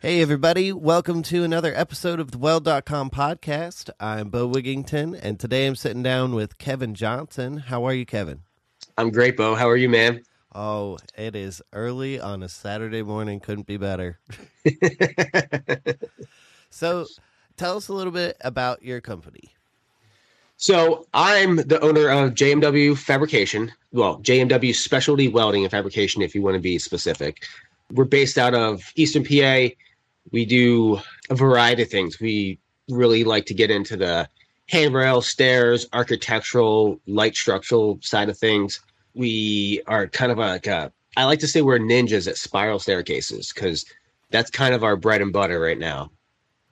Hey, everybody. Welcome to another episode of the Weld.com podcast. I'm Bo Wigington, and today I'm sitting down with Kevin Johnson. How are you, Kevin? I'm great, Bo. How are you, man? Oh, it is early on a Saturday morning. Couldn't be better. so, tell us a little bit about your company. So, I'm the owner of JMW Fabrication. Well, JMW Specialty Welding and Fabrication, if you want to be specific. We're based out of Eastern PA. We do a variety of things. We really like to get into the handrail, stairs, architectural, light structural side of things. We are kind of like a, I like to say we're ninjas at spiral staircases because that's kind of our bread and butter right now.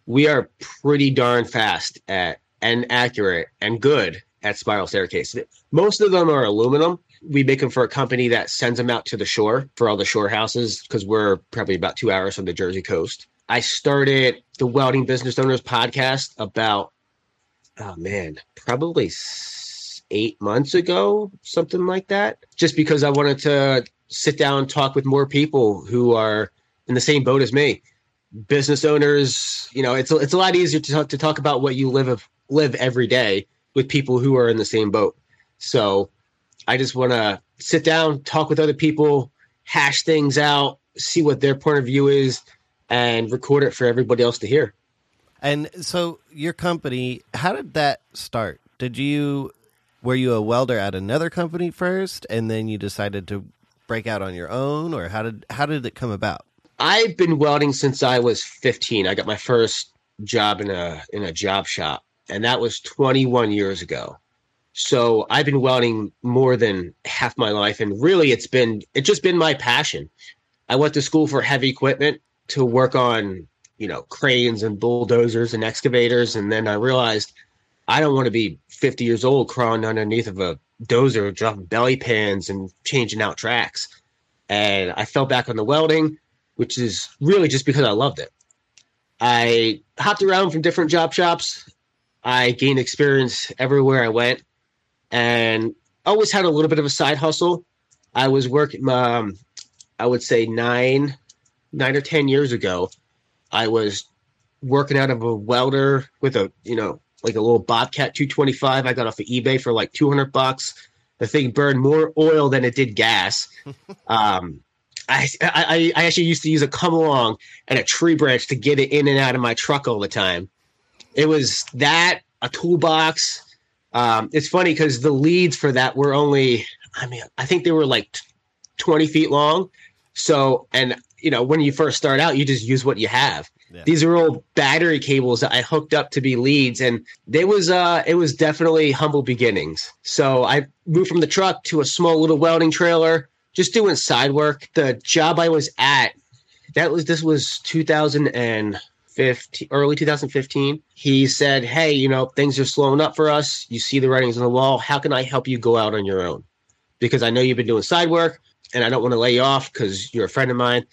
We are pretty darn fast at and accurate and good at spiral staircases. Most of them are aluminum. We make them for a company that sends them out to the shore for all the shore houses because we're probably about two hours from the Jersey coast. I started the Welding Business Owners podcast about, oh man, probably eight months ago, something like that, just because I wanted to sit down and talk with more people who are in the same boat as me. Business owners, you know, it's it's a lot easier to talk, to talk about what you live of, live every day with people who are in the same boat. So I just want to sit down, talk with other people, hash things out, see what their point of view is, and record it for everybody else to hear. And so, your company, how did that start? Did you were you a welder at another company first, and then you decided to break out on your own, or how did how did it come about? I've been welding since I was 15. I got my first job in a in a job shop, and that was 21 years ago. So I've been welding more than half my life, and really, it's been it's just been my passion. I went to school for heavy equipment to work on you know cranes and bulldozers and excavators, and then I realized I don't want to be 50 years old crawling underneath of a dozer, dropping belly pans and changing out tracks. And I fell back on the welding, which is really just because I loved it. I hopped around from different job shops. I gained experience everywhere I went and always had a little bit of a side hustle. I was working, um, I would say nine, nine or 10 years ago. I was working out of a welder with a, you know, like a little Bobcat 225 I got off of eBay for like 200 bucks. The thing burned more oil than it did gas. um, I, I, I actually used to use a come along and a tree branch to get it in and out of my truck all the time. It was that a toolbox. Um, it's funny because the leads for that were only, I mean, I think they were like 20 feet long. So, and you know, when you first start out, you just use what you have. Yeah. These are old battery cables that I hooked up to be leads, and they was uh it was definitely humble beginnings. So I moved from the truck to a small little welding trailer, just doing side work. The job I was at, that was this was 2015, early 2015. He said, "Hey, you know things are slowing up for us. You see the writings on the wall. How can I help you go out on your own? Because I know you've been doing side work, and I don't want to lay you off because you're a friend of mine."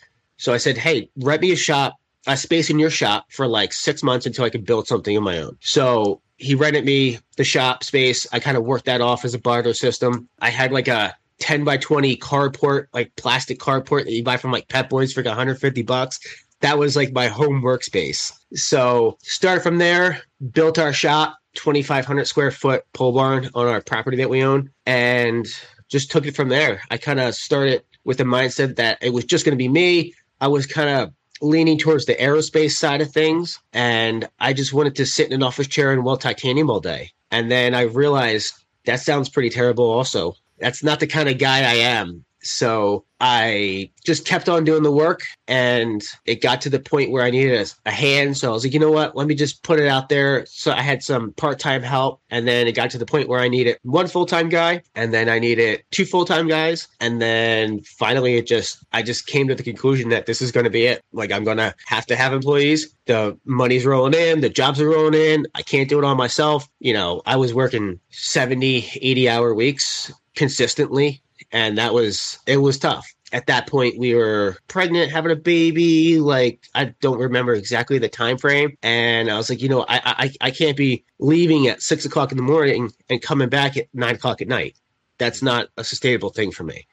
So I said, "Hey, rent me a shop a space in your shop for like six months until I could build something of my own. So he rented me the shop space. I kind of worked that off as a barter system. I had like a 10 by 20 carport, like plastic carport that you buy from like Pep Boys for like 150 bucks. That was like my home workspace. So started from there, built our shop, 2,500 square foot pole barn on our property that we own, and just took it from there. I kind of started with the mindset that it was just going to be me. I was kind of leaning towards the aerospace side of things. And I just wanted to sit in an office chair and weld titanium all day. And then I realized that sounds pretty terrible also. That's not the kind of guy I am. So I just kept on doing the work and it got to the point where I needed a, a, hand. So I was like, you know what? Let me just put it out there. So I had some part time help. And then it got to the point where I needed one full time guy. And then I needed two full time guys. And then finally, it just, I just came to the conclusion that this is going to be it. Like, I'm going to have to have employees. The money's rolling in, the jobs are rolling in. I can't do it all myself. You know, I was working 70, 80 hour weeks consistently and that was it was tough. At that point we were pregnant having a baby like i don't remember exactly the time frame and i was like you know i i, I can't be leaving at six o'clock in the morning and coming back at nine o'clock at night. That's not a sustainable thing for me.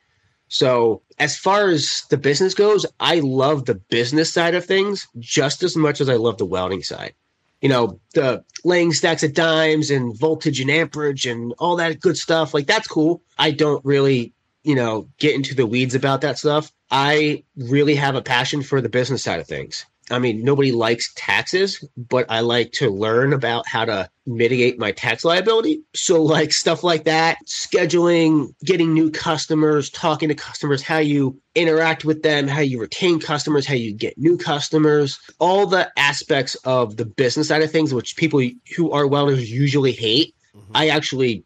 So as far as the business goes i love the business side of things just as much as i love the welding side. You know the laying stacks of dimes and voltage and amperage and all that good stuff like that's cool. I don't really you know, get into the weeds about that stuff. I really have a passion for the business side of things. I mean, nobody likes taxes, but I like to learn about how to mitigate my tax liability. So, like stuff like that, scheduling, getting new customers, talking to customers, how you interact with them, how you retain customers, how you get new customers, all the aspects of the business side of things, which people who are welders usually hate, mm-hmm. I actually,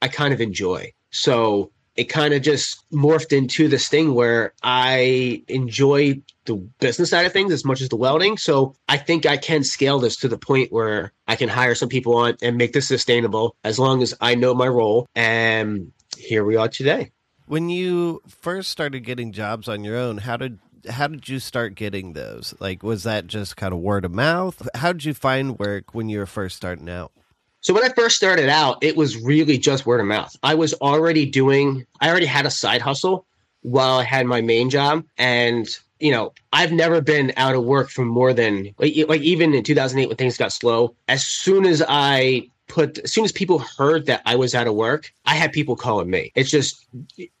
I kind of enjoy. So, it kind of just morphed into this thing where I enjoy the business side of things as much as the welding. So I think I can scale this to the point where I can hire some people on and make this sustainable as long as I know my role. And here we are today. When you first started getting jobs on your own, how did how did you start getting those? Like was that just kind of word of mouth? How did you find work when you were first starting out? So when I first started out, it was really just word of mouth. I was already doing, I already had a side hustle while I had my main job. And, you know, I've never been out of work for more than, like, like even in 2008 when things got slow, as soon as I put as soon as people heard that I was out of work, I had people calling me. It's just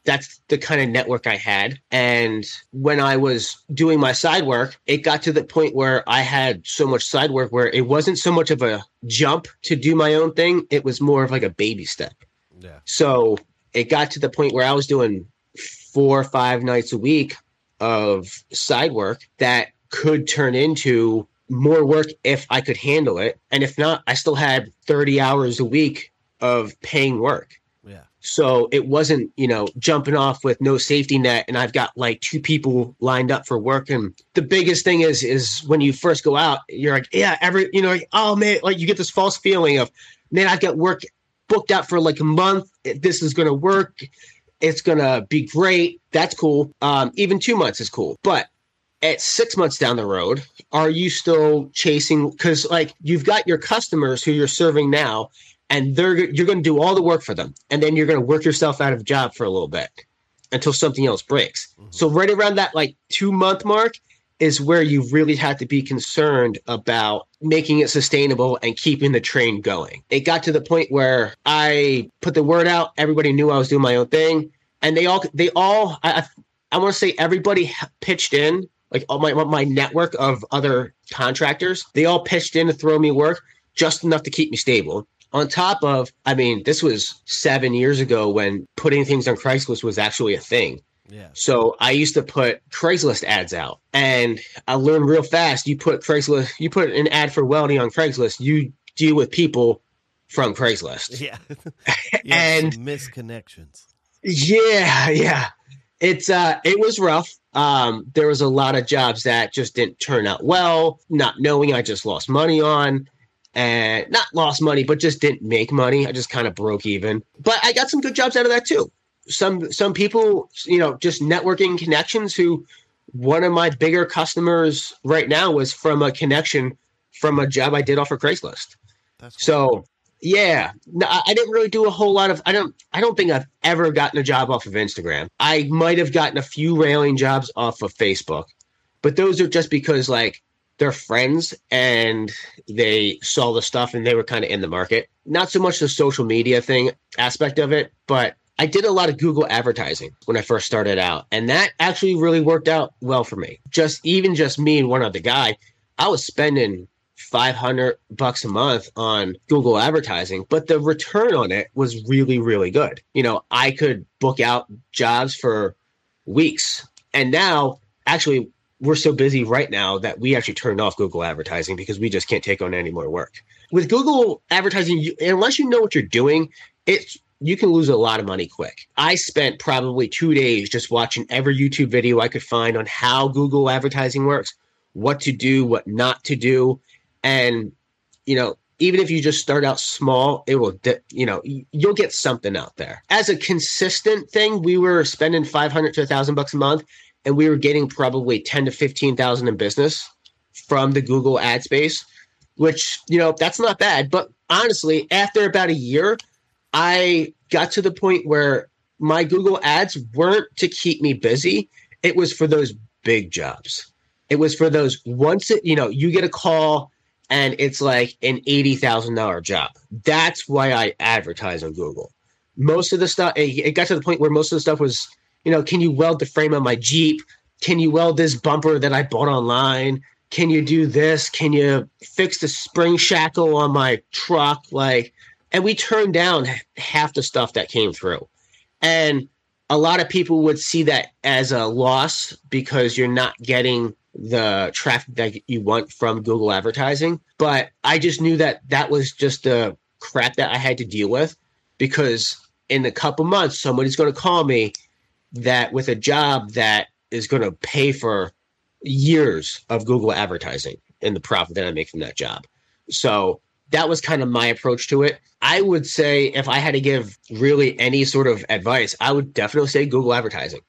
that's the kind of network I had. And when I was doing my side work, it got to the point where I had so much side work where it wasn't so much of a jump to do my own thing, it was more of like a baby step. Yeah. So it got to the point where I was doing four or five nights a week of side work that could turn into more work if I could handle it. And if not, I still had 30 hours a week of paying work. Yeah. So it wasn't, you know, jumping off with no safety net and I've got like two people lined up for work. And the biggest thing is is when you first go out, you're like, yeah, every you know, like, oh man, like you get this false feeling of, man, I've got work booked out for like a month. This is gonna work. It's gonna be great. That's cool. Um, even two months is cool. But at six months down the road, are you still chasing? Because like you've got your customers who you're serving now, and they're you're going to do all the work for them, and then you're going to work yourself out of a job for a little bit until something else breaks. Mm-hmm. So right around that like two month mark is where you really have to be concerned about making it sustainable and keeping the train going. It got to the point where I put the word out, everybody knew I was doing my own thing, and they all they all I I want to say everybody pitched in like all my my network of other contractors, they all pitched in to throw me work just enough to keep me stable. On top of, I mean, this was seven years ago when putting things on Craigslist was actually a thing. Yeah. So I used to put Craigslist ads out, and I learned real fast. You put Craigslist, you put an ad for welding on Craigslist, you deal with people from Craigslist. Yeah. and misconnections. Yeah, yeah. It's uh, it was rough um, there was a lot of jobs that just didn't turn out well, not knowing I just lost money on and not lost money, but just didn't make money. I just kind of broke even. But I got some good jobs out of that too. Some some people, you know, just networking connections who one of my bigger customers right now was from a connection from a job I did off of Craigslist. Cool. So yeah, no, I didn't really do a whole lot of. I don't. I don't think I've ever gotten a job off of Instagram. I might have gotten a few railing jobs off of Facebook, but those are just because like they're friends and they saw the stuff and they were kind of in the market. Not so much the social media thing aspect of it, but I did a lot of Google advertising when I first started out, and that actually really worked out well for me. Just even just me and one other guy, I was spending 500 bucks a month on Google advertising, but the return on it was really, really good. You know, I could book out jobs for weeks. And now, actually, we're so busy right now that we actually turned off Google advertising because we just can't take on any more work. With Google advertising, you, unless you know what you're doing, it's you can lose a lot of money quick. I spent probably two days just watching every YouTube video I could find on how Google advertising works, what to do, what not to do. And, you know, even if you just start out small, it will, you know, you'll get something out there. As a consistent thing, we were spending 500 to 1000 bucks a month and we were getting probably 10 to 15,000 in business from the Google ad space, which, you know, that's not bad. But honestly, after about a year, I got to the point where my Google ads weren't to keep me busy. It was for those big jobs. It was for those once it, you know, you get a call and it's like an $80,000 job. That's why I advertise on Google. Most of the stuff, it got to the point where most of the stuff was, you know, can you weld the frame of my Jeep? Can you weld this bumper that I bought online? Can you do this? Can you fix the spring shackle on my truck? Like, and we turned down half the stuff that came through and a lot of people would see that as a loss because you're not getting the traffic that you want from google advertising but i just knew that that was just the crap that i had to deal with because in a couple months somebody's going to call me that with a job that is going to pay for years of google advertising and the profit that i make from that job so that was kind of my approach to it. I would say if I had to give really any sort of advice, I would definitely say Google advertising.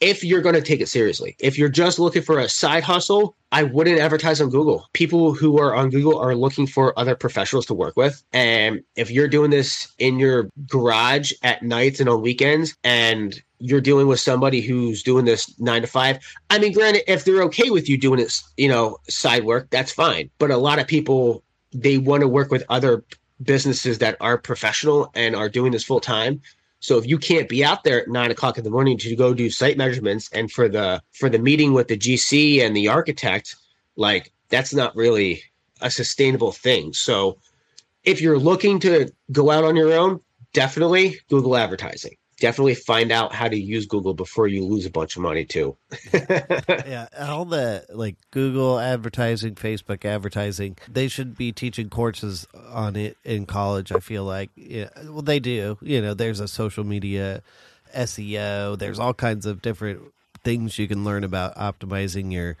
If you're going to take it seriously, if you're just looking for a side hustle, I wouldn't advertise on Google. People who are on Google are looking for other professionals to work with. And if you're doing this in your garage at nights and on weekends, and you're dealing with somebody who's doing this nine to five, I mean, granted, if they're okay with you doing it, you know, side work, that's fine. But a lot of people they want to work with other businesses that are professional and are doing this full time. So if you can't be out there at nine o'clock in the morning to go do site measurements and for the for the meeting with the GC and the architect, like that's not really a sustainable thing. So if you're looking to go out on your own, definitely Google advertising definitely find out how to use Google before you lose a bunch of money too. yeah, all the like Google advertising, Facebook advertising, they should be teaching courses on it in college. I feel like, yeah, well, they do. You know, there's a social media SEO. There's all kinds of different things you can learn about optimizing your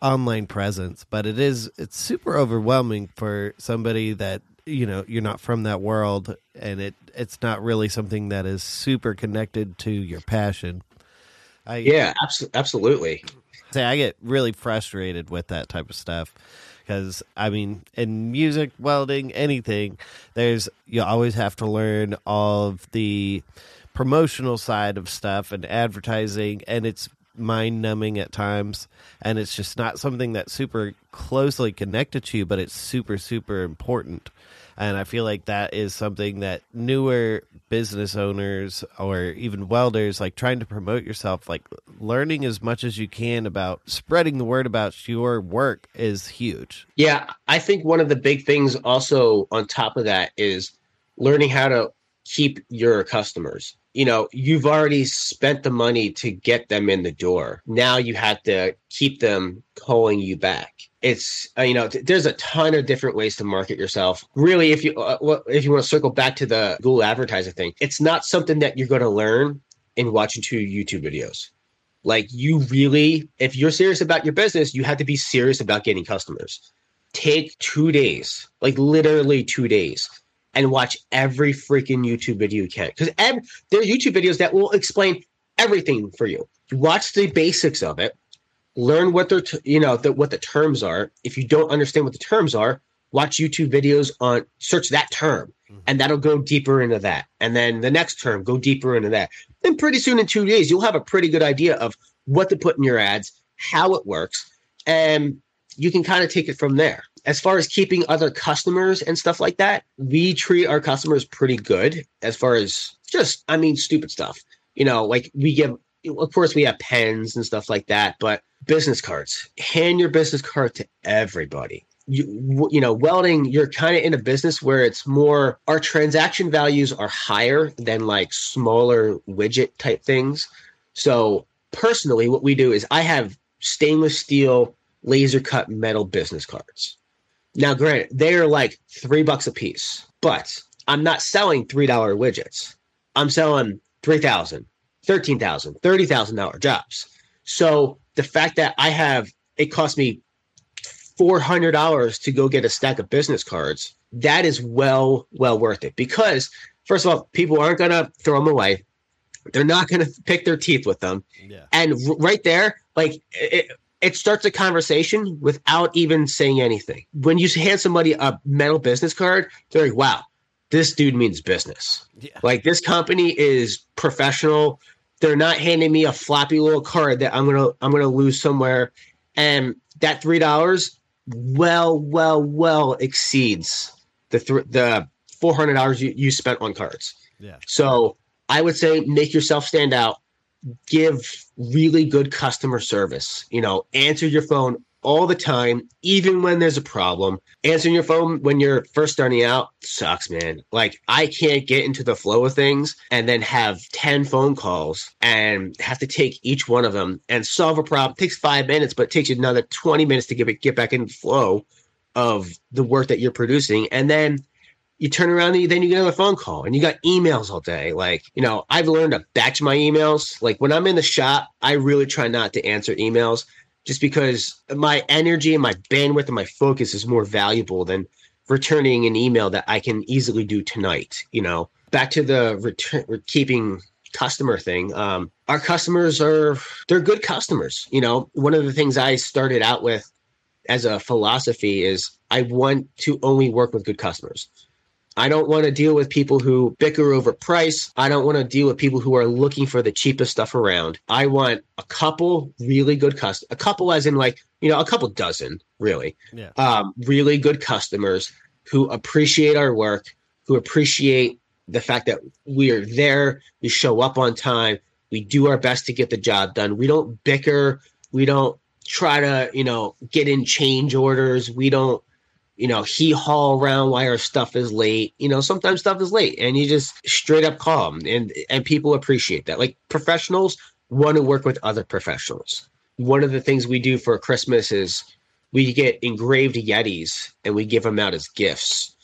online presence, but it is it's super overwhelming for somebody that you know you're not from that world and it it's not really something that is super connected to your passion. I, yeah abso- absolutely. Say i get really frustrated with that type of stuff because i mean in music welding anything there's you always have to learn all of the promotional side of stuff and advertising and it's mind numbing at times and it's just not something that's super closely connected to you but it's super super important and I feel like that is something that newer business owners or even welders like trying to promote yourself, like learning as much as you can about spreading the word about your work is huge. Yeah, I think one of the big things also on top of that is learning how to keep your customers. You know, you've already spent the money to get them in the door. Now you have to keep them calling you back. It's uh, you know there's a ton of different ways to market yourself. Really if you uh, if you want to circle back to the google advertising thing it's not something that you're going to learn in watching two youtube videos. Like you really if you're serious about your business you have to be serious about getting customers. Take two days like literally two days and watch every freaking youtube video you can. Because there are youtube videos that will explain everything for you. Watch the basics of it. Learn what they're t- you know the, what the terms are. If you don't understand what the terms are watch youtube videos on search that term. Mm-hmm. and that'll go deeper into that. And then the next term go deeper into that. Then pretty soon in two days you'll have a pretty good idea of what to put in your ads how it works and you can kind of take it from there. As far as keeping other customers and stuff like that we treat our customers pretty good as far as just i mean stupid stuff. You know like we give of course we have pens and stuff like that but business cards. Hand your business card to everybody. You you know welding you're kind of in a business where it's more our transaction values are higher than like smaller widget type things. So personally, what we do is I have stainless steel laser cut metal business cards. Now, granted, they're like three bucks a piece, but I'm not selling $3 widgets. I'm selling 3000 $13,000, $30,000 jobs. So the fact that I have, it cost me $400 to go get a stack of business cards, that is well, well worth it because, first of all, people aren't going to throw them away. They're not going to pick their teeth with them. Yeah. And right there, like it, it starts a conversation without even saying anything. When you hand somebody a metal business card, they're like, wow, this dude means business. Yeah. Like this company is professional. They're not handing me a floppy little card that I'm gonna I'm gonna lose somewhere. And that three dollars well, well, well exceeds the th- the four hundred dollars you, you spent on cards. Yeah. So I would say make yourself stand out. Give really good customer service. You know, answer your phone all the time, even when there's a problem. Answering your phone when you're first starting out sucks, man. Like I can't get into the flow of things and then have 10 phone calls and have to take each one of them and solve a problem. It takes five minutes, but it takes you another 20 minutes to get get back in the flow of the work that you're producing. And then you turn around and then you get another phone call and you got emails all day. Like, you know, I've learned to batch my emails. Like when I'm in the shop, I really try not to answer emails just because my energy and my bandwidth and my focus is more valuable than returning an email that I can easily do tonight. You know, back to the return keeping customer thing. Um, our customers are they're good customers. You know, one of the things I started out with as a philosophy is I want to only work with good customers. I don't want to deal with people who bicker over price. I don't want to deal with people who are looking for the cheapest stuff around. I want a couple really good customers, a couple as in like, you know, a couple dozen really, Yeah. um, really good customers who appreciate our work, who appreciate the fact that we are there, we show up on time, we do our best to get the job done. We don't bicker, we don't try to, you know, get in change orders, we don't you know, he haul around why our stuff is late. You know, sometimes stuff is late and you just straight up call them and, and people appreciate that. Like professionals want to work with other professionals. One of the things we do for Christmas is we get engraved Yetis and we give them out as gifts.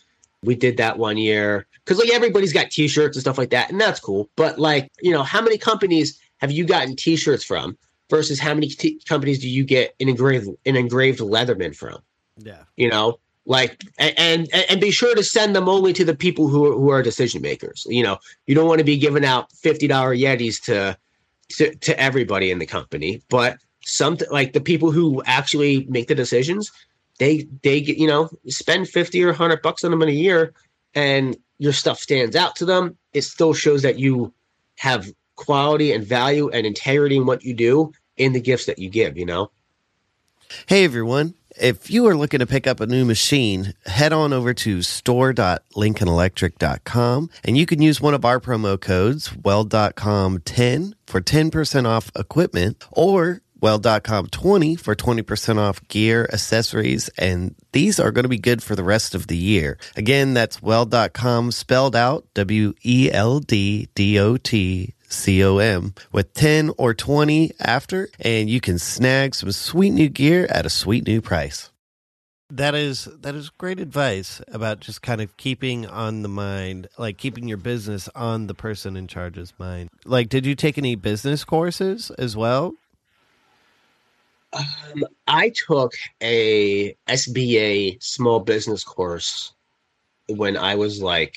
We did that one year because like everybody's got t-shirts and stuff like that. And that's cool. But like, you know, how many companies have you gotten t-shirts from versus how many t- companies do you get an engraved, an engraved Leatherman from? Yeah. You know, like and, and be sure to send them only to the people who are, who are decision makers you know you don't want to be giving out $50 yetis to, to to everybody in the company but something like the people who actually make the decisions they they get you know spend 50 or 100 bucks on them in a year and your stuff stands out to them. It still shows that you have quality and value and integrity in what you do in the gifts that you give you know? Hey everyone. If you are looking to pick up a new machine, head on over to store.lincolnelectric.com and you can use one of our promo codes, weld.com10 for 10% off equipment or weld.com 20 for 20% off gear, accessories, and these are going to be good for the rest of the year. Again, that's weld.com spelled out W E L D D O T C-O-M with 10 or 20 after and you can snag some sweet new gear at a sweet new price. That is that is great advice about just kind of keeping on the mind, like keeping your business on the person in charge's mind. Like did you take any business courses as well? Um, I took a SBA small business course when I was like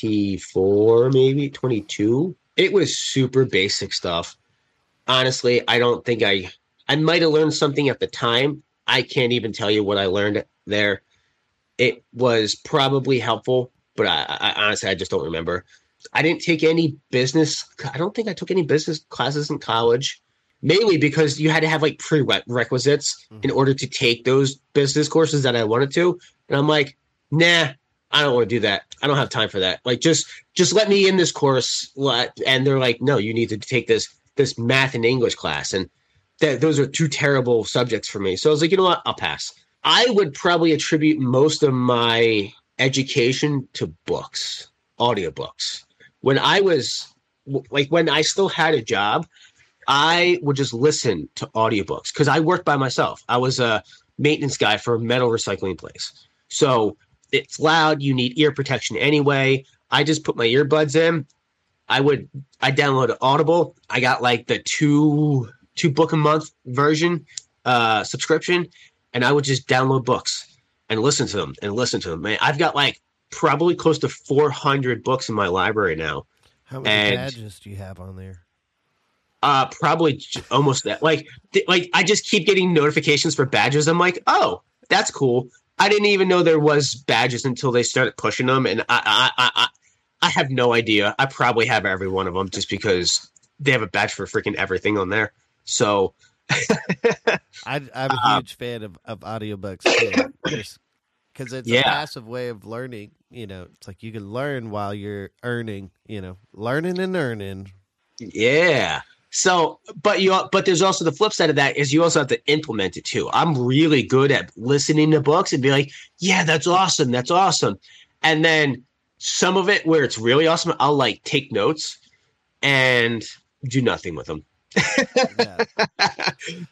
24, maybe 22. It was super basic stuff. Honestly, I don't think I I might have learned something at the time. I can't even tell you what I learned there. It was probably helpful, but I, I honestly I just don't remember. I didn't take any business. I don't think I took any business classes in college mainly because you had to have like prerequisites mm-hmm. in order to take those business courses that I wanted to. And I'm like, nah, I don't want to do that. I don't have time for that. Like, just just let me in this course. And they're like, no, you need to take this this math and English class, and that those are two terrible subjects for me. So I was like, you know what, I'll pass. I would probably attribute most of my education to books, audiobooks. When I was like when I still had a job, I would just listen to audiobooks because I worked by myself. I was a maintenance guy for a metal recycling place. So it's loud, you need ear protection anyway. I just put my earbuds in. I would I downloaded Audible. I got like the two two book a month version uh subscription and I would just download books and listen to them and listen to them. Man, I've got like probably close to 400 books in my library now. How many And- badges do you have on there? Uh, probably almost that. Like, th- like I just keep getting notifications for badges. I'm like, oh, that's cool. I didn't even know there was badges until they started pushing them, and I, I, I, I, I have no idea. I probably have every one of them just because they have a badge for freaking everything on there. So, I, I'm a Uh, huge fan of, of audiobooks. Because it's Yeah. a passive way of learning. You know, it's like you can learn while you're earning, you know, learning and earning. Yeah. So, but you, but there's also the flip side of that is you also have to implement it too. I'm really good at listening to books and be like, yeah, that's awesome. That's awesome. And then some of it where it's really awesome, I'll like take notes and do nothing with them. Yeah.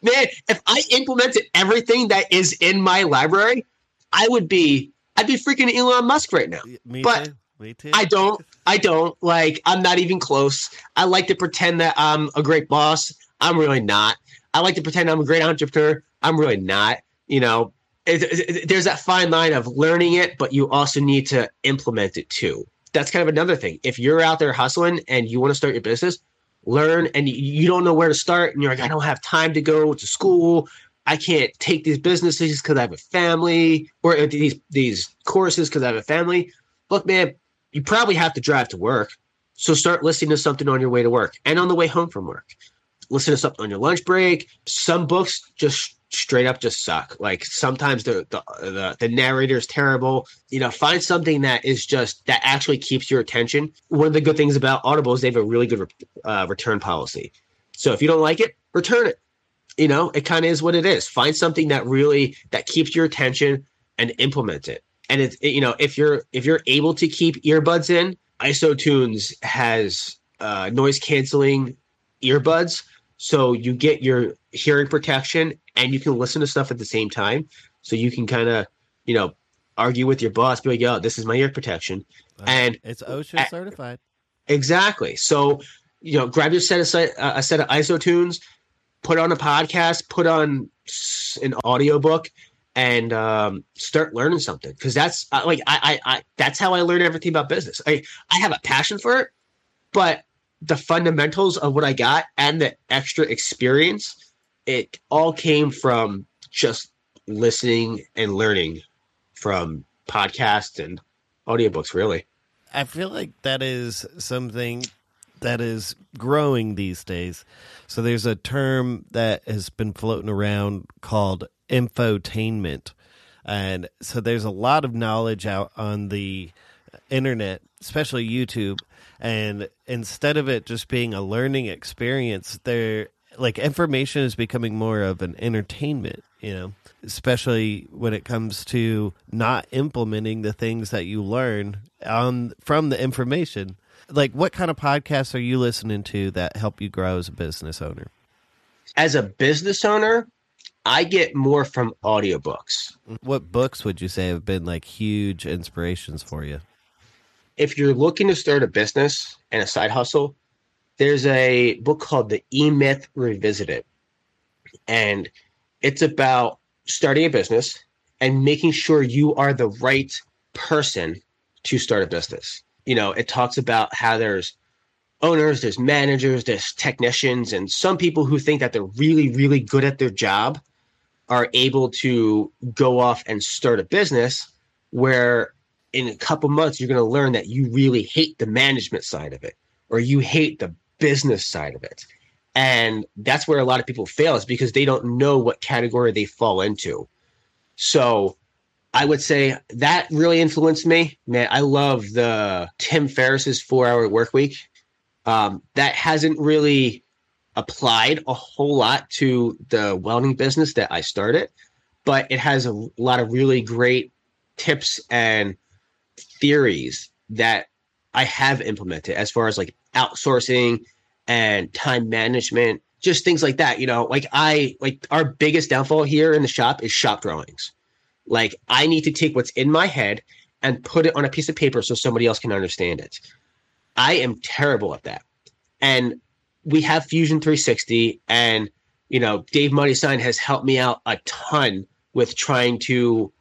Man, if I implemented everything that is in my library, I would be, I'd be freaking Elon Musk right now. Me But too. Me too. I don't. I don't. Like, I'm not even close. I like to pretend that I'm a great boss. I'm really not. I like to pretend I'm a great entrepreneur. I'm really not. You know, it, it- there's that fine line of learning it, but you also need to implement it too. That's kind of another thing. If you're out there hustling and you want to start your business, learn and you, you don't know where to start, and you're like, I don't have time to go to school. I can't take these businesses because I have a family, or uh, these these courses because I have a family. Look, man, you probably have to drive to work. So start listening to something on your way to work and on the way home from work. Listen to something on your lunch break. Some books just straight up just suck. Like sometimes the the the, the narrator is terrible. You know, find something that is just that actually keeps your attention. One of the good things about Audible is they have a really good uh, return policy. So if you don't like it, return it. You know, it kind of is what it is. Find something that really that keeps your attention and implement it and it's it, you know if you're if you're able to keep earbuds in isotunes has uh, noise canceling earbuds so you get your hearing protection and you can listen to stuff at the same time so you can kind of you know argue with your boss be like yo this is my ear protection Uh, and- it's OSHA certified. Exactly. So, you know, grab your set of set, uh, a set of isotunes, put on a podcast, put on an audiobook and um, start learning something because that's uh, like I, I I that's how I learned everything about business. I I have a passion for it, but the fundamentals of what I got and the extra experience, it all came from just listening and learning from podcasts and audiobooks really. I feel like that is something that is growing these days. So there's a term that has been floating around called infotainment. And so there's a lot of knowledge out on the internet, especially YouTube. And instead of it just being a learning experience, there like information is becoming more of an entertainment, you know, especially when it comes to not implementing the things that you learn on from the information. Like what kind of podcasts are you listening to that help you grow as a business owner? as a business owner, I get more from audiobooks. What books would you say have been like huge inspirations for you? If you're looking to start a business and a side hustle, there's a book called The E Myth Revisited. And it's about starting a business and making sure you are the right person to start a business. You know, it talks about how there's owners, there's managers, there's technicians, and some people who think that they're really, really good at their job are able to go off and start a business where in a couple months you're going to learn that you really hate the management side of it or you hate the business side of it. And that's where a lot of people fail is because they don't know what category they fall into. So I would say that really influenced me. Man, I love the Tim Ferriss's four hour work week. Um, that hasn't really applied a whole lot to the welding business that I started, but it has a lot of really great tips and theories that I have implemented as far as like outsourcing and time management, just things like that. You know, like I like our biggest downfall here in the shop is shop drawings. Like I need to take what's in my head and put it on a piece of paper so somebody else can understand it. I am terrible at that. And we have Fusion 360 and you know, Dave Moneysign has helped me out a ton with trying to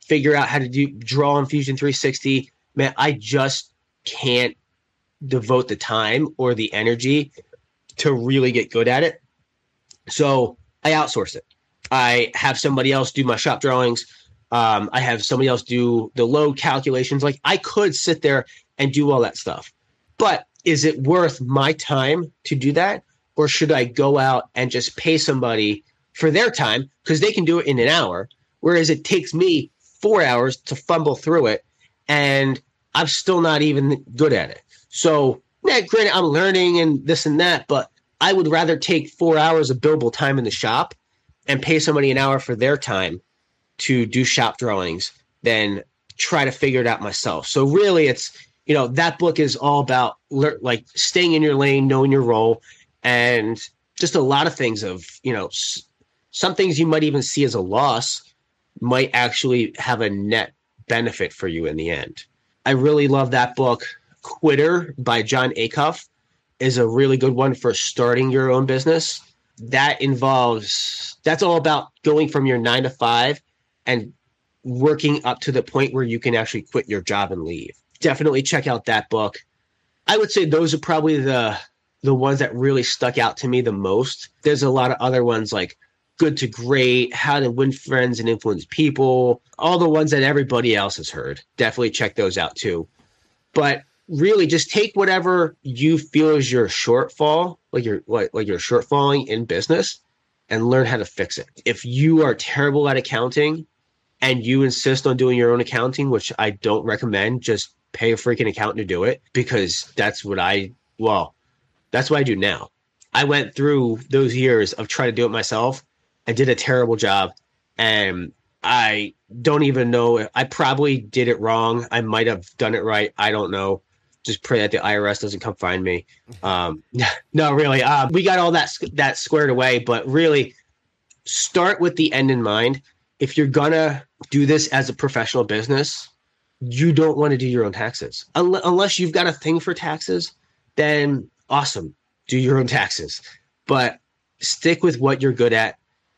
figure out how to do draw on Fusion 360. Man, I just can't devote the time or the energy to really get good at it. So I outsource it. I have somebody else do my shop drawings. Um, I have somebody else do the load calculations. Like I could sit there and do all that stuff, but is it worth my time to do that? Or should I go out and just pay somebody for their time because they can do it in an hour, whereas it takes me four hours to fumble through it and I'm still not even good at it. So, yeah, granted, I'm learning and this and that, but I would rather take four hours of billable time in the shop and pay somebody an hour for their time to do shop drawings than try to figure it out myself. So really it's, you know, that book is all about like staying in your lane, knowing your role and just a lot of things of, you know, some things you might even see as a loss might actually have a net benefit for you in the end. I really love that book. Quitter by Jon Acuff is a really good one for starting your own business. That involves, that's all about going from your nine to five and working up to the point where you can actually quit your job and leave. Definitely check out that book. I would say those are probably the the ones that really stuck out to me the most. There's a lot of other ones like Good to Great, How to Win Friends and Influence People, all the ones that everybody else has heard. Definitely check those out too. But really just take whatever you feel is your shortfall, like you're like, like you're shortfalling in business and learn how to fix it. If you are terrible at accounting and you insist on doing your own accounting, which I don't recommend, just pay a freaking accountant to do it because that's what I well, that's what I do now. I went through those years of trying to do it myself. I did a terrible job and I don't even know. I probably did it wrong. I might have done it right. I don't know just pray that the IRS doesn't come find me. Um, no, really. Um, we got all that that squared away, but really, start with the end in mind. If you're gonna do this as a professional business, you don't want to do your own taxes unless you've got a thing for taxes. Then awesome, do your own taxes, but stick with what you're good at.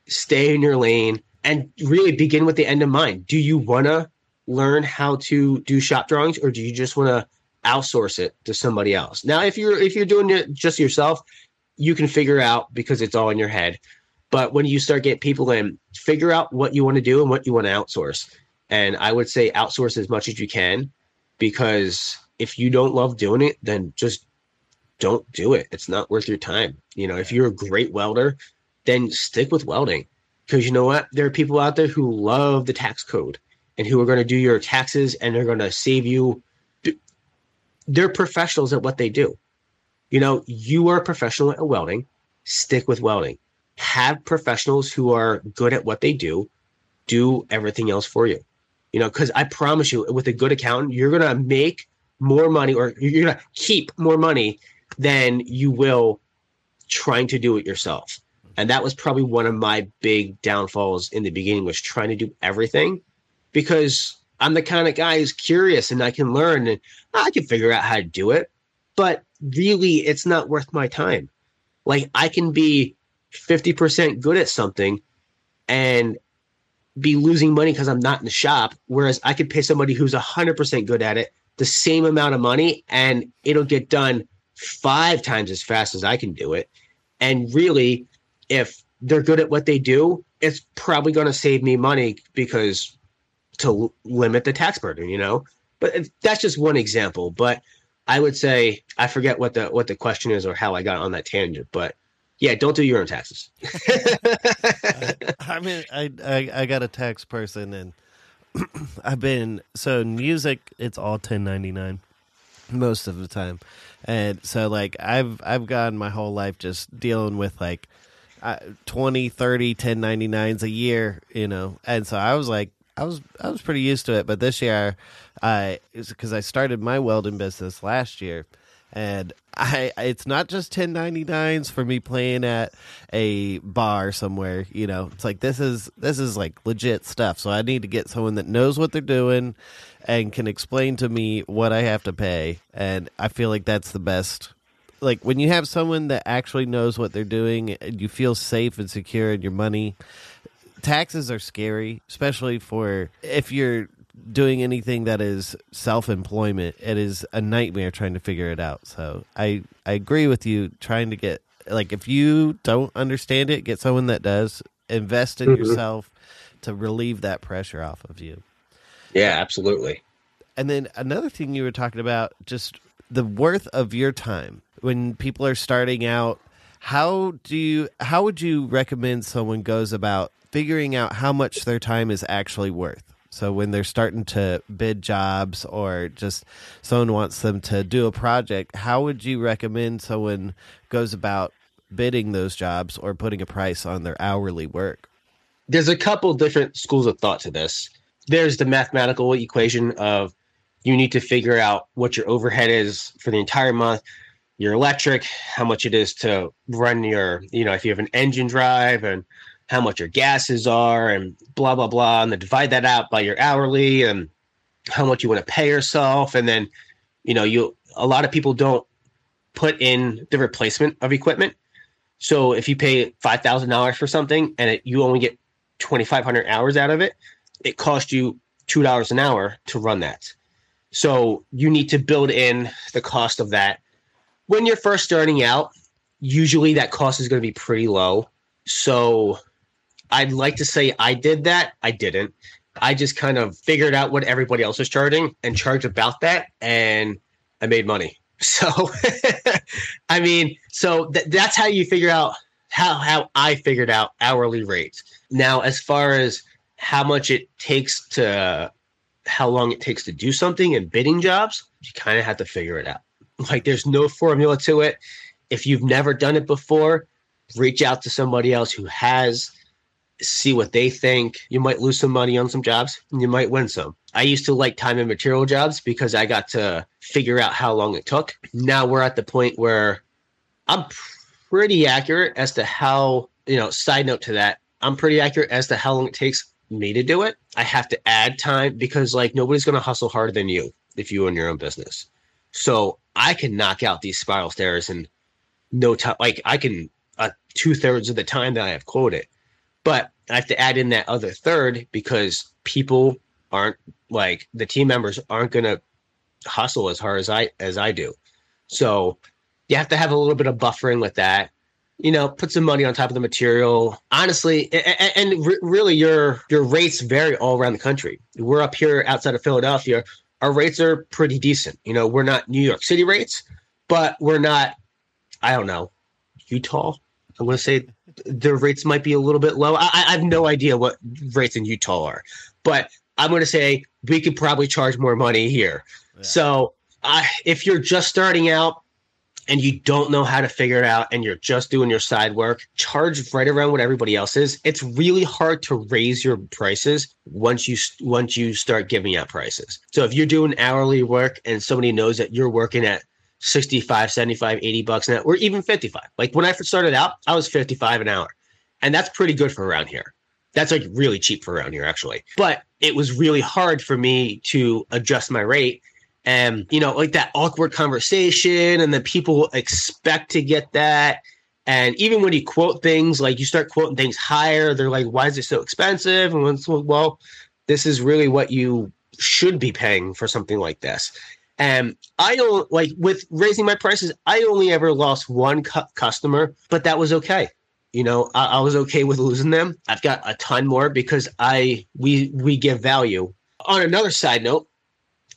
Stay in your lane and really begin with the end in mind. Do you want to learn how to do shop drawings, or do you just want to outsource it to somebody else. Now, if you're if you're doing it just yourself, you can figure out because it's all in your head. But when you start getting people in, figure out what you want to do and what you want to outsource. And I would say outsource as much as you can because if you don't love doing it, then just don't do it. It's not worth your time. You know, if you're a great welder, then stick with welding. Because you know what? There are people out there who love the tax code and who are going to do your taxes and they're going to save you they're professionals at what they do. You know, you are a professional at welding, stick with welding. Have professionals who are good at what they do do everything else for you. You know, because I promise you, with a good accountant, you're going to make more money or you're going to keep more money than you will trying to do it yourself. And that was probably one of my big downfalls in the beginning was trying to do everything because I'm the kind of guy who's curious and I can learn and I can figure out how to do it. But really, it's not worth my time. Like I can be 50% good at something and be losing money because I'm not in the shop. Whereas I could pay somebody who's 100% good at it the same amount of money and it'll get done five times as fast as I can do it. And really, if they're good at what they do, it's probably going to save me money because to limit the tax burden, you know. But that's just one example. But I would say I forget what the what the question is or how I got on that tangent. But yeah, don't do your own taxes. I, I mean, I, I I got a tax person, and I've been so music. It's all ten ninety nine most of the time, and so like I've I've gone my whole life just dealing with like. Uh, 20 30 1099s a year you know and so i was like I was I was pretty used to it, but this year, I because I started my welding business last year, and I it's not just 1099s for me playing at a bar somewhere, you know. It's like this is this is like legit stuff. So I need to get someone that knows what they're doing and can explain to me what I have to pay. And I feel like that's the best like when you have someone that actually knows what they're doing and you feel safe and secure in your money. Taxes are scary, especially for if you're doing anything that is self-employment it is a nightmare trying to figure it out. So i i agree with you trying to get like if you don't understand it get someone that does. Invest in mm-hmm. yourself to relieve that pressure off of you. Yeah absolutely. And then another thing you were talking about just the worth of your time when people are starting out. How do you how would you recommend someone goes about figuring out how much their time is actually worth so when they're starting to bid jobs or just someone wants them to do a project, how would you recommend someone goes about bidding those jobs or putting a price on their hourly work? There's a couple different schools of thought to this. There's the mathematical equation of you need to figure out what your overhead is for the entire month, your electric, how much it is to run your, you know, if you have an engine drive and how much your gases are and blah blah blah and then divide that out by your hourly and how much you want to pay yourself. And then you know you a lot of people don't put in the replacement of equipment. So if you pay $5000 for something and it, you only get 2500 hours out of it it costs you $2 an hour to run that. So you need to build in the cost of that. When you're first starting out usually that cost is going to be pretty low. So I'd like to say I did that. I didn't. I just kind of figured out what everybody else was charging and charged about that, and I made money. So, I mean, so th- that's how you figure out how how I figured out hourly rates. Now, as far as how much it takes to how long it takes to do something and bidding jobs, you kind of have to figure it out. Like, there's no formula to it. If you've never done it before, reach out to somebody else who has see what they think. You might lose some money on some jobs and you might win some. I used to like time and material jobs because I got to figure out how long it took. Now we're at the point where I'm pretty accurate as to how, you know, side note to that, I'm pretty accurate as to how long it takes me to do it. I have to add time because like nobody's going to hustle harder than you if you own your own business. So I can knock out these spiral stairs in no time. Like I can uh, two thirds of the time that I have quoted. But I have to add in that other third because people aren't like the team members aren't going to hustle as hard as I as I do. So you have to have a little bit of buffering with that. You know, put some money on top of the material. Honestly, and, and really, your your rates vary all around the country. We're up here outside of Philadelphia. Our rates are pretty decent. You know, we're not New York City rates, but we're not. I don't know, Utah. I'm going to say their rates might be a little bit low. I, I have no idea what rates in Utah are, but I'm going to say we could probably charge more money here. Yeah. So I, if you're just starting out and you don't know how to figure it out and you're just doing your side work, charge right around what everybody else is. It's really hard to raise your prices once you once you start giving out prices. So if you're doing hourly work and somebody knows that you're working at 65, 75, 80 bucks an hour, or even 55. Like when I first started out, I was 55 an hour. And that's pretty good for around here. That's like really cheap for around here, actually. But it was really hard for me to adjust my rate. And, you know, like that awkward conversation, and then people expect to get that. And even when you quote things, like you start quoting things higher, they're like, why is it so expensive? And when, well, this is really what you should be paying for something like this. And I don't like with raising my prices. I only ever lost one cu- customer, but that was okay. You know, I, I was okay with losing them. I've got a ton more because I we we give value. On another side note,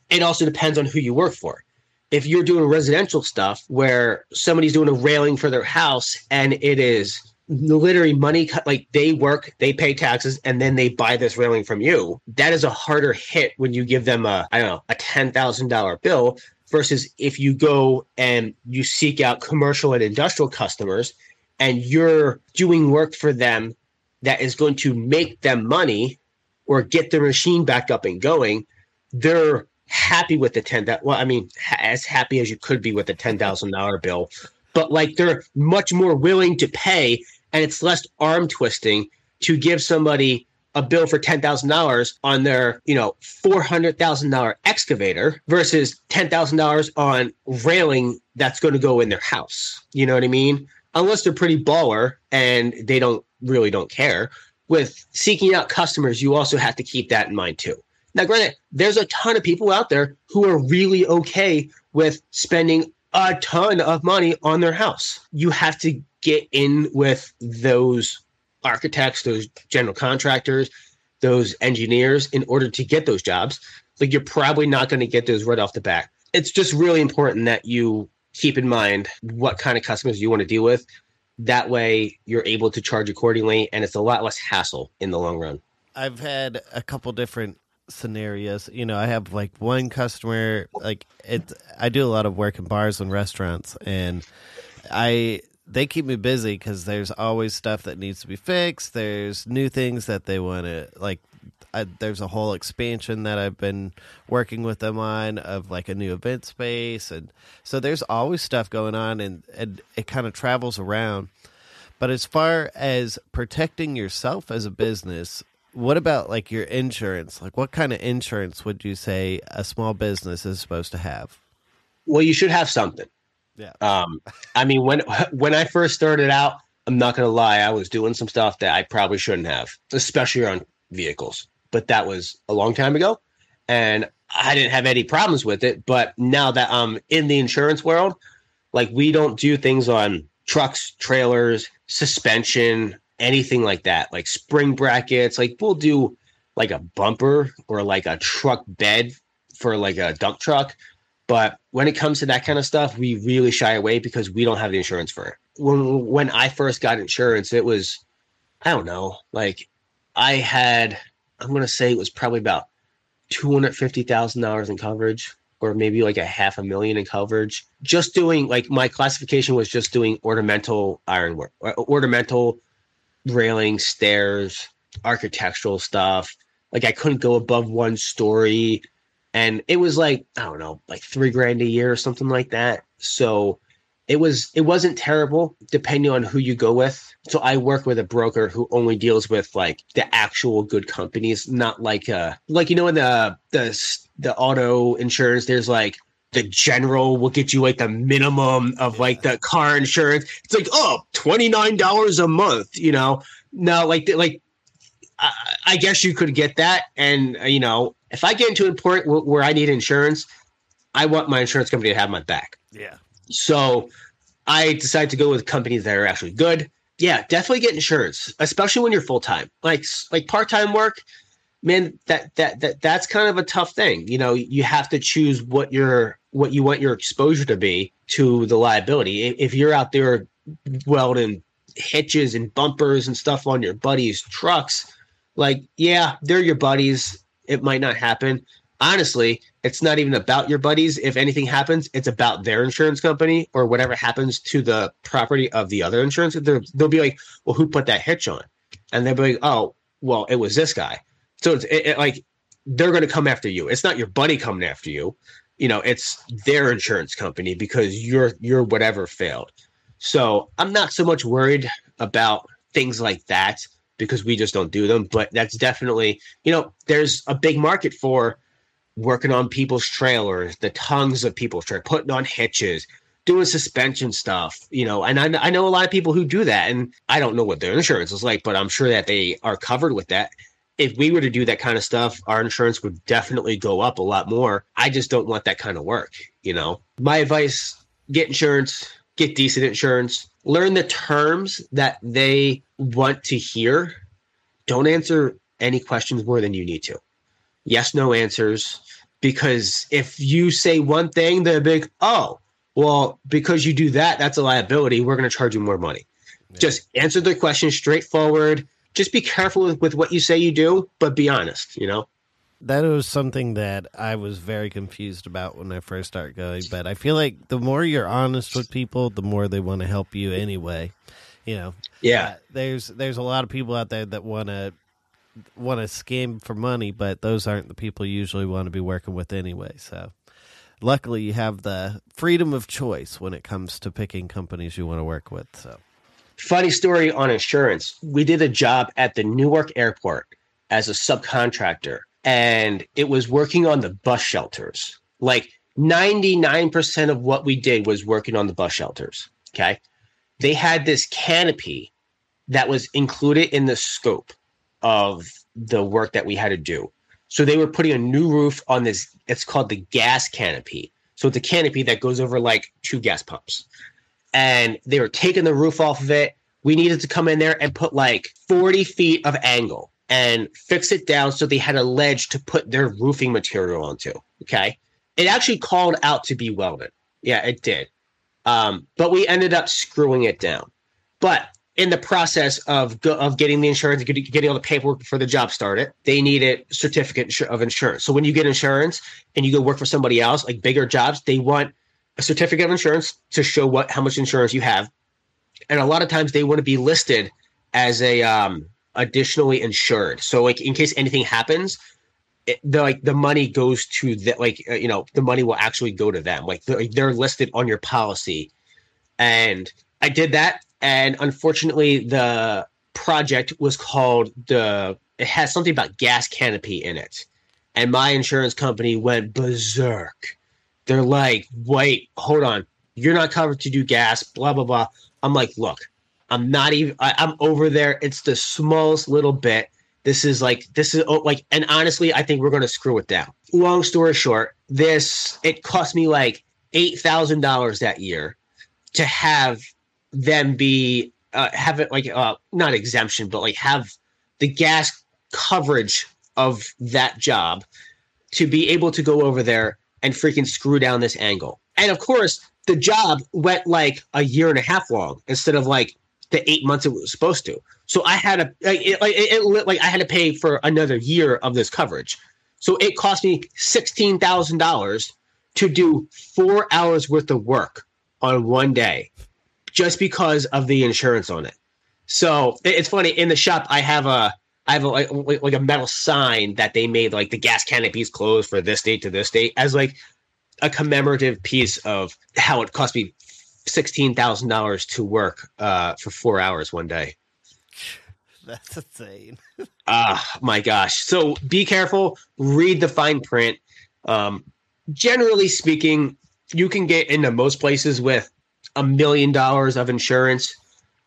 it also depends on who you work for. If you're doing residential stuff where somebody's doing a railing for their house and it is literally money cut like they work they pay taxes and then they buy this railing from you. That is a harder hit when you give them a i don't know a $10000 bill versus if you go and you seek out commercial and industrial customers and you're doing work for them that is going to make them money or get their machine back up and going they're happy with the ten that well, I mean, as happy as you could be with a ten thousand dollar bill, but like they're much more willing to pay, and it's less arm twisting to give somebody a bill for ten thousand dollars on their, you know, four hundred thousand dollar excavator versus ten thousand dollars on railing that's going to go in their house. You know what I mean? Unless they're pretty baller and they don't really don't care. With seeking out customers, you also have to keep that in mind too. Now, granted, there's a ton of people out there who are really okay with spending a ton of money on their house. You have to get in with those architects, those general contractors, those engineers in order to get those jobs. Like you're probably not going to get those right off the bat. It's just really important that you keep in mind what kind of customers you want to deal with. That way you're able to charge accordingly and it's a lot less hassle in the long run. I've had a couple different scenarios. You know, I have like one customer like it I do a lot of work in bars and restaurants and I they keep me busy because there's always stuff that needs to be fixed. There's new things that they want to like. I, there's a whole expansion that I've been working with them on of like a new event space, and so there's always stuff going on, and, and it kind of travels around. But as far as protecting yourself as a business, what about like your insurance? Like, what kind of insurance would you say a small business is supposed to have? Well, you should have something. Yeah. Um, I mean, when when I first started out, I'm not gonna lie, I was doing some stuff that I probably shouldn't have, especially on vehicles. But that was a long time ago, and I didn't have any problems with it. But now that I'm in the insurance world, like we don't do things on trucks, trailers, suspension, anything like that, like spring brackets. Like we'll do like a bumper or like a truck bed for like a dump truck but when it comes to that kind of stuff, we really shy away because we don't have the insurance for it. When when I first got insurance, it was I don't know, like I had I'm gonna say it was probably about two hundred fifty thousand dollars in coverage, or maybe like a half a million in coverage. Just doing like my classification was just doing ornamental ironwork, ornamental railing, stairs, architectural stuff. Like I couldn't go above one story and it was like I don't know, like three grand a year or something like that. So it was it wasn't terrible depending on who you go with. So I work with a broker who only deals with like the actual good companies, not like uh like you know in the the the auto insurance there's like the general will get you like the minimum of like the car insurance. It's like oh $29 a month, you know. No, like like I, I guess you could get that and you know if I get into a point where, I need insurance, I want my insurance company to have my back. Yeah. So I decided to go with companies that are actually good. Yeah, definitely get insurance, especially when you're full time. Like like part time work, man, that that that that's kind of a tough thing. You know, you have to choose what your what you want your exposure to be to the liability. If you're out there welding hitches and bumpers and stuff on your buddies' trucks, like yeah, they're your buddies it might not happen. Honestly, it's not even about your buddies. If anything happens, it's about their insurance company or whatever happens to the property of the other insurance. They're, they'll be like, well, who put that hitch on? And they'll be like, oh, well, it was this guy. So it's it, it, like they're going to come after you. It's not your buddy coming after you. You know, it's their insurance company because your your whatever failed. So I'm not so much worried about things like that because we just don't do them. But that's definitely, you know, there's a big market for working on people's trailers, the tongues of people's trailers, putting on hitches, doing suspension stuff, you know. And I, I know a lot of people who do that, and I don't know what their insurance is like, but I'm sure that they are covered with that. If we were to do that kind of stuff, our insurance would definitely go up a lot more. I just don't want that kind of work, you know. My advice get insurance, get decent insurance, learn the terms that they want to hear. Don't answer any questions more than you need to. Yes, no answers. Because if you say one thing, they're big, oh, well, because you do that, that's a liability. We're going to charge you more money. Yeah. Just answer the question straightforward. Just be careful with, with what you say you do, but be honest, you know? That was something that I was very confused about when I first started going. But I feel like the more you're honest with people, the more they want to help you anyway. You know, yeah. Uh, there's there's a lot of people out there that want to want to scam for money, but those aren't the people you usually want to be working with anyway. So, luckily, you have the freedom of choice when it comes to picking companies you want to work with. So, funny story on insurance. We did a job at the Newark airport as a subcontractor, and it was working on the bus shelters. Like 99% of what we did was working on the bus shelters. Okay. They had this canopy that was included in the scope of the work that we had to do. So they were putting a new roof on this. It's called the gas canopy. So it's a canopy that goes over like two gas pumps. And they were taking the roof off of it. We needed to come in there and put like 40 feet of angle and fix it down so they had a ledge to put their roofing material onto. Okay. It actually called out to be welded. Yeah, it did. Um, but we ended up screwing it down. But in the process of of getting the insurance, getting all the paperwork before the job started, they needed certificate of insurance. So when you get insurance and you go work for somebody else, like bigger jobs, they want a certificate of insurance to show what how much insurance you have, and a lot of times they want to be listed as a um, additionally insured. So like in case anything happens, it, the like the money goes to the like uh, you know the money will actually go to them. Like they're, they're listed on your policy, and I did that and unfortunately the project was called the it has something about gas canopy in it. And my insurance company went berserk. They're like wait hold on. You're not covered to do gas blah blah blah. I'm like look i'm not even I, i'm over there. It's the smallest little bit. This is like this is oh, like and honestly i think we're to screw it down. Long story short this it cost me like $8000 that year to have them be uh, have it like uh, not exemption, but like have the gas coverage of that job to be able to go over there and freaking screw down this angle. And of course, the job went like a year and a half long instead of like the eight months it was supposed to. So I had to like it, it, it, like I had to pay for another year of this coverage. So it cost me sixteen thousand dollars to do four hours worth of work on one day just because of the insurance on it. So it's funny in the shop. I have a I have a, like, like a metal sign that they made like the gas canopies closed for this date to this date as like a commemorative piece of how it cost me sixteen thousand dollars to work uh, for four hours one day. That's insane. Ah, uh, my gosh. So be careful. Read the fine print. Um, generally speaking, you can get into most places with a million dollars of insurance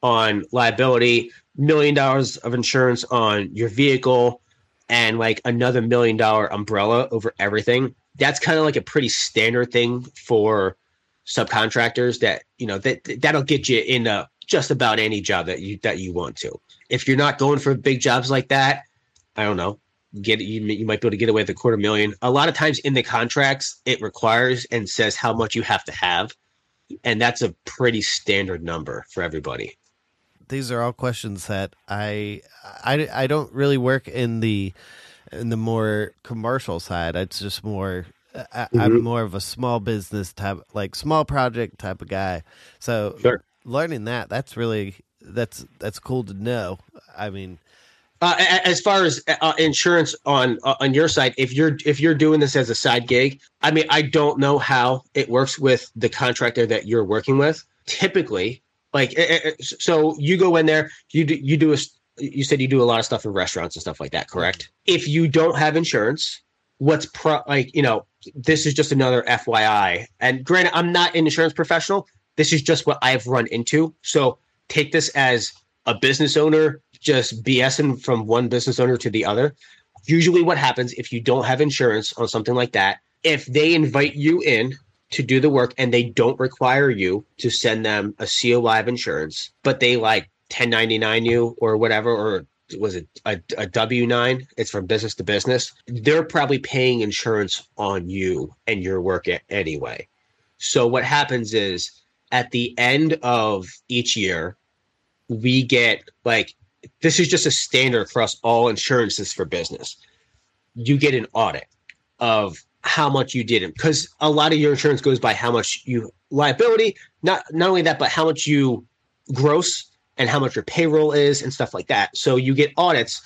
on liability, million dollars of insurance on your vehicle, and like another million dollar umbrella over everything. That's kind of like a pretty standard thing for subcontractors that you know that that'll get you into just about any job that you that you want to. If you're not going for big jobs like that, I don't know, get you you might be able to get away with a quarter million. A lot of times in the contracts, it requires and says how much you have to have and that's a pretty standard number for everybody these are all questions that I, I I don't really work in the in the more commercial side. It's just more I, mm-hmm. I'm more of a small business type, like small project type of guy. So sure. learning that that's really that's that's cool to know. I mean, uh, as far as uh, insurance on uh, on your side, if you're if you're doing this as a side gig, I mean, I don't know how it works with the contractor that you're working with. Typically, like so, you go in there, you do, you do a you said you do a lot of stuff in restaurants and stuff like that, correct? If you don't have insurance, what's pro like you know this is just another FYI. And granted, I'm not an insurance professional. This is just what I've run into. So take this as a business owner just BSing from one business owner to the other. Usually, what happens if you don't have insurance on something like that, if they invite you in to do the work and they don't require you to send them a COI of insurance, but they like 1099 you or whatever, or was it a, a W 9? It's from business to business. They're probably paying insurance on you and your work anyway. So, what happens is at the end of each year, we get like this is just a standard across all insurances for business. You get an audit of how much you did because a lot of your insurance goes by how much you liability, not not only that, but how much you gross and how much your payroll is and stuff like that. So you get audits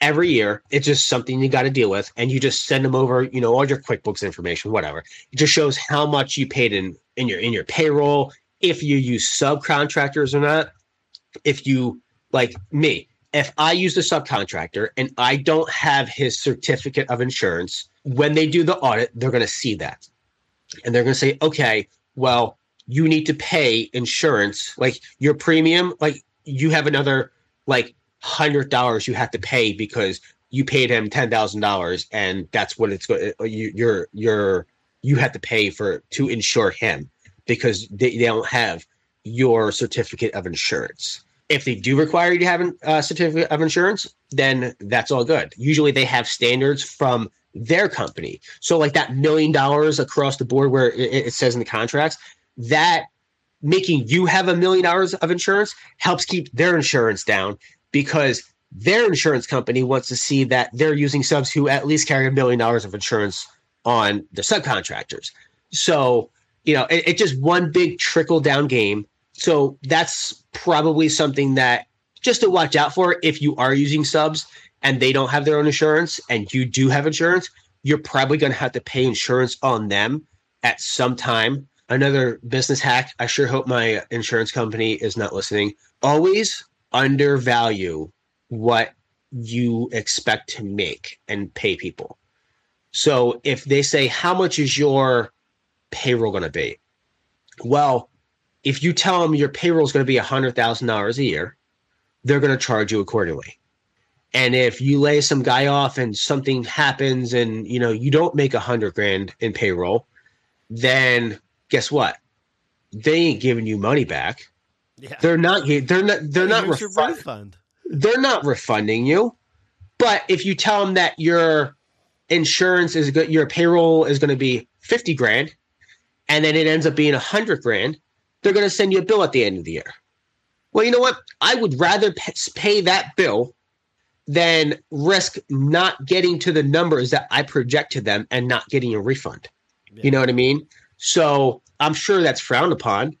every year. It's just something you got to deal with, and you just send them over, you know, all your QuickBooks information, whatever. It just shows how much you paid in in your in your payroll, if you use subcontractors or not. If you like me, if I use a subcontractor and I don't have his certificate of insurance, when they do the audit, they're going to see that, and they're going to say, okay, well, you need to pay insurance, like your premium, like you have another like hundred dollars you have to pay because you paid him ten thousand dollars, and that's what it's going. Uh, you, you're you're you have to pay for to insure him because they, they don't have your certificate of insurance. If they do require you to have a uh, certificate of insurance, then that's all good. Usually, they have standards from their company. So, like that million dollars across the board, where it, it says in the contracts, that making you have a million dollars of insurance helps keep their insurance down because their insurance company wants to see that they're using subs who at least carry a million dollars of insurance on the subcontractors. So, you know, it, it's just one big trickle down game. So that's probably something that just to watch out for if you are using subs and they don't have their own insurance and you do have insurance, you're probably going to have to pay insurance on them at some time. Another business hack. I sure hope my insurance company is not listening. Always undervalue what you expect to make and pay people. So if they say, How much is your payroll going to be? Well, if you tell them your payroll is going to be $100,000 a year, they're going to charge you accordingly. And if you lay some guy off and something happens and you know you don't make a hundred grand in payroll, then guess what? They ain't giving you money back. Yeah. They're not. They're not. They're hey, not refund, refund. They're not refunding you. But if you tell them that your insurance is good, your payroll is going to be fifty grand, and then it ends up being a hundred grand, they're going to send you a bill at the end of the year. Well, you know what? I would rather pay that bill than risk not getting to the numbers that I project to them and not getting a refund. Yeah. You know what I mean? So I'm sure that's frowned upon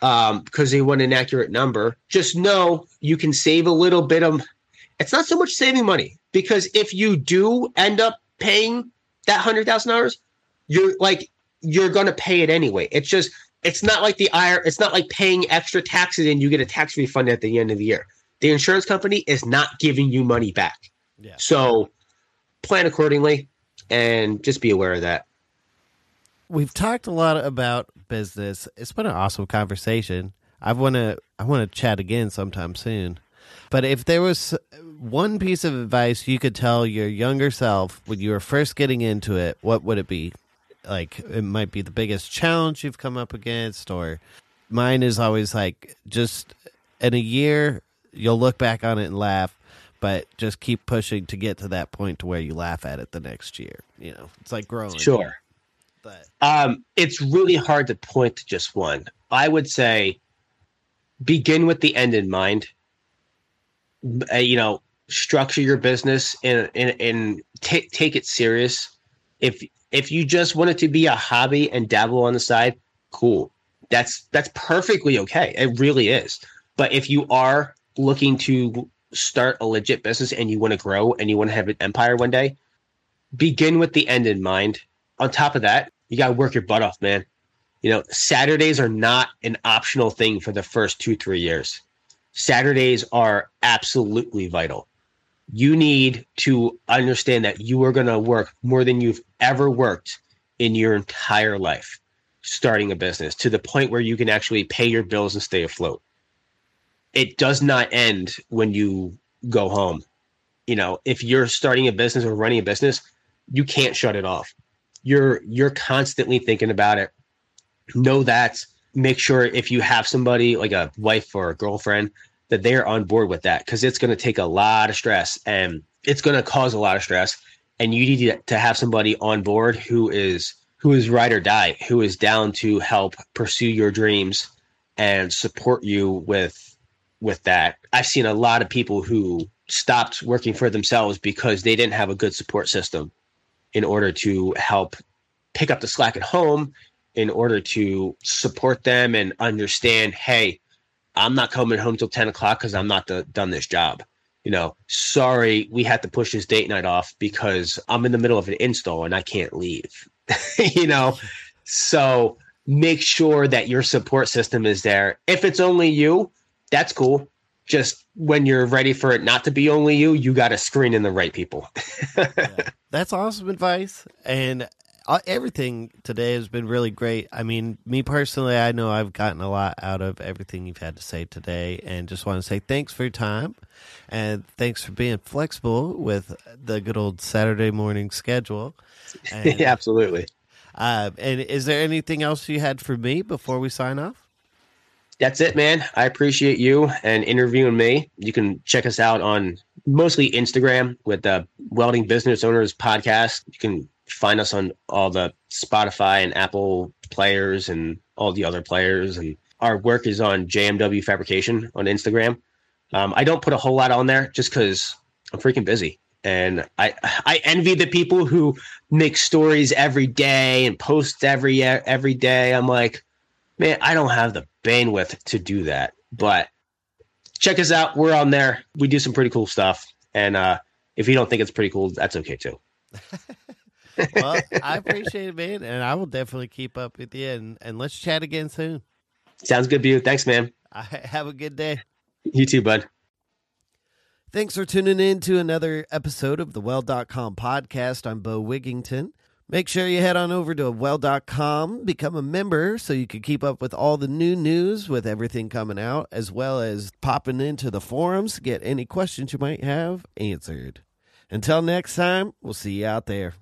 um, because they want an accurate number. Just know you can save a little bit of. It's not so much saving money because if you do end up paying that hundred thousand dollars, you're like you're going to pay it anyway. It's just it's not like the IR. It's not like paying extra taxes and you get a tax refund at the end of the year. The insurance company is not giving you money back. Yeah. So plan accordingly and just be aware of that. We've talked a lot about business. It's been an awesome conversation. I want to I want to chat again sometime soon. But if there was one piece of advice you could tell your younger self when you were first getting into it, what would it be? Like it might be the biggest challenge you've come up against or mine is always like just in a year you'll look back on it and laugh, but just keep pushing to get to that point to where you laugh at it the next year. You know, it's like growing. Sure. Um, it's really hard to point to just one. I would say begin with the end in mind. Uh, you know, structure your business and and, and take take it serious. If if you just want it to be a hobby and dabble on the side, cool. That's that's perfectly okay. It really is. But if you are looking to start a legit business and you want to grow and you want to have an empire one day, begin with the end in mind. On top of that, you got to work your butt off, man. You know, Saturdays are not an optional thing for the first two, three years. Saturdays are absolutely vital. You need to understand that you are going to work more than you've ever worked in your entire life starting a business to the point where you can actually pay your bills and stay afloat. It does not end when you go home. You know, if you're starting a business or running a business, you can't shut it off you're you're constantly thinking about it. Know that. Make sure if you have somebody like a wife or a girlfriend that they're on board with that because it's going to take a lot of stress and it's going to cause a lot of stress. And you need to have somebody on board who is who is ride or die who is down to help pursue your dreams and support you with with that. I've seen a lot of people who stopped working for themselves because they didn't have a good support system in order to help pick up the slack at home, in order to support them and understand, hey, I'm not coming home till 10 o'clock because I'm not the, done this job. you know, sorry, we had to push this date night off because I'm in the middle of an install and I can't leave. you know, so make sure that your support system is there. If it's only you, that's cool. Just when you're ready for it not to be only you, you got to screen in the right people. yeah, that's awesome advice. And uh, everything today has been really great. I mean, me personally, I know I've gotten a lot out of everything you've had to say today, and just want to say thanks for your time, and thanks for being flexible with the good old Saturday morning schedule. And, yeah, absolutely. Uh, and is there anything else you had for me before we sign off? That's it, man. I appreciate you and interviewing me. You can check us out on mostly Instagram with the Welding Business Owners Podcast. You can find us on all the Spotify and Apple players and all the other players. And our work is on JMW Fabrication on Instagram. Um, I don't put a whole lot on there just because I'm freaking busy. And I I envy the people who make stories every day and post every every day. I'm like, man, I don't have the bandwidth to do that. But check us out. We're on there. We do some pretty cool stuff. And uh, if you don't think it's pretty cool, that's okay too. well, I appreciate it, man, and I will definitely keep up with you. And, and let's chat again soon. Sounds good, you. Thanks, man. I, have a good day. You too, bud. Thanks for tuning in to another episode of the Weld.com podcast. I'm Bo Wigington. Make sure you head on over to Weld.com, become a member so you can keep up with all the new news with everything coming out, as well as popping into the forums to get any questions you might have answered. Until next time, we'll see you out there.